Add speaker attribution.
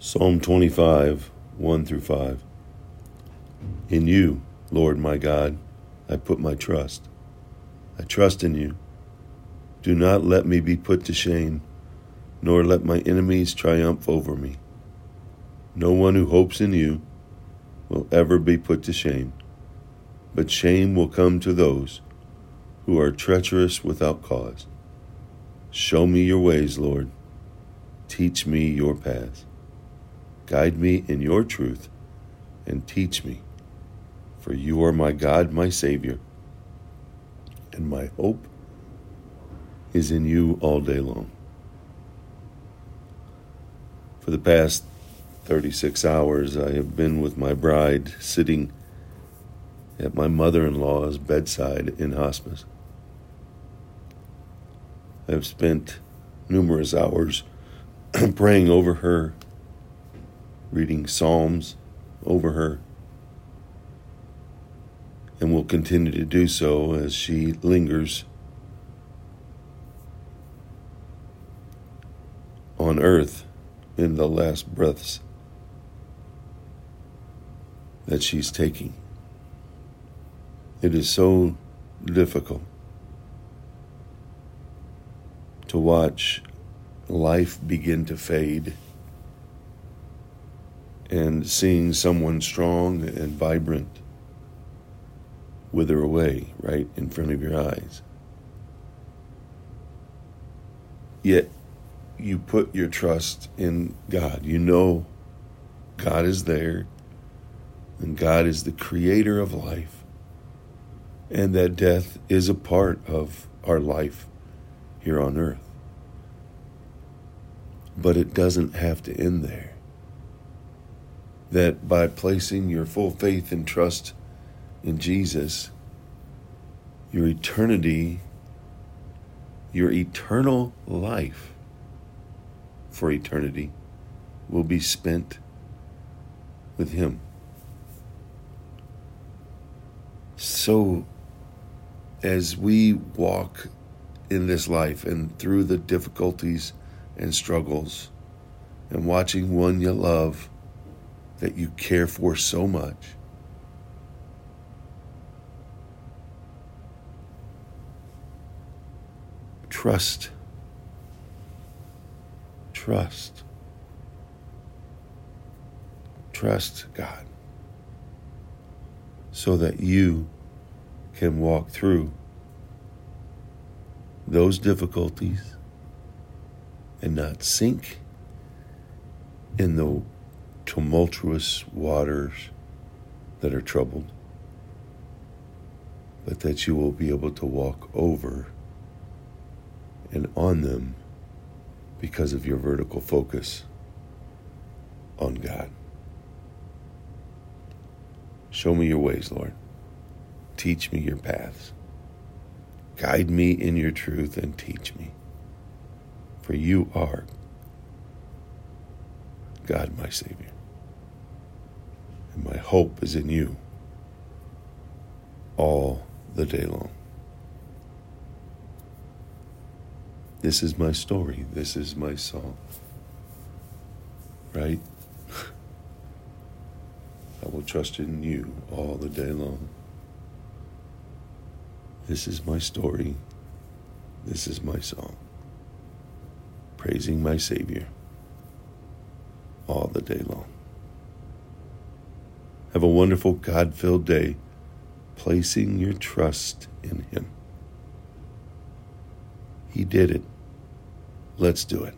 Speaker 1: Psalm 25, 1 through 5. In you, Lord my God, I put my trust. I trust in you. Do not let me be put to shame, nor let my enemies triumph over me. No one who hopes in you will ever be put to shame, but shame will come to those who are treacherous without cause. Show me your ways, Lord. Teach me your paths. Guide me in your truth and teach me, for you are my God, my Savior, and my hope is in you all day long. For the past 36 hours, I have been with my bride sitting at my mother in law's bedside in hospice. I have spent numerous hours praying over her, reading Psalms over her, and will continue to do so as she lingers on earth in the last breaths that she's taking. It is so difficult to watch life begin to fade and seeing someone strong and vibrant wither away right in front of your eyes. Yet you put your trust in God. You know God is there, and God is the creator of life, and that death is a part of our life here on earth. But it doesn't have to end there. That by placing your full faith and trust in Jesus, your eternity, your eternal life for eternity will be spent with Him. So, as we walk in this life and through the difficulties and struggles, and watching one you love that you care for so much. Trust. Trust. Trust God so that you can walk through those difficulties and not sink in the tumultuous waters that are troubled, but that you will be able to walk over and on them because of your vertical focus on God. Show me your ways, Lord. Teach me your paths. Guide me in your truth and teach me. For you are God, my Savior. And my hope is in you all the day long. This is my story. This is my song. Right? I will trust in you all the day long. This is my story. This is my song. Praising my Savior all the day long. Have a wonderful God filled day, placing your trust in Him. He did it. Let's do it.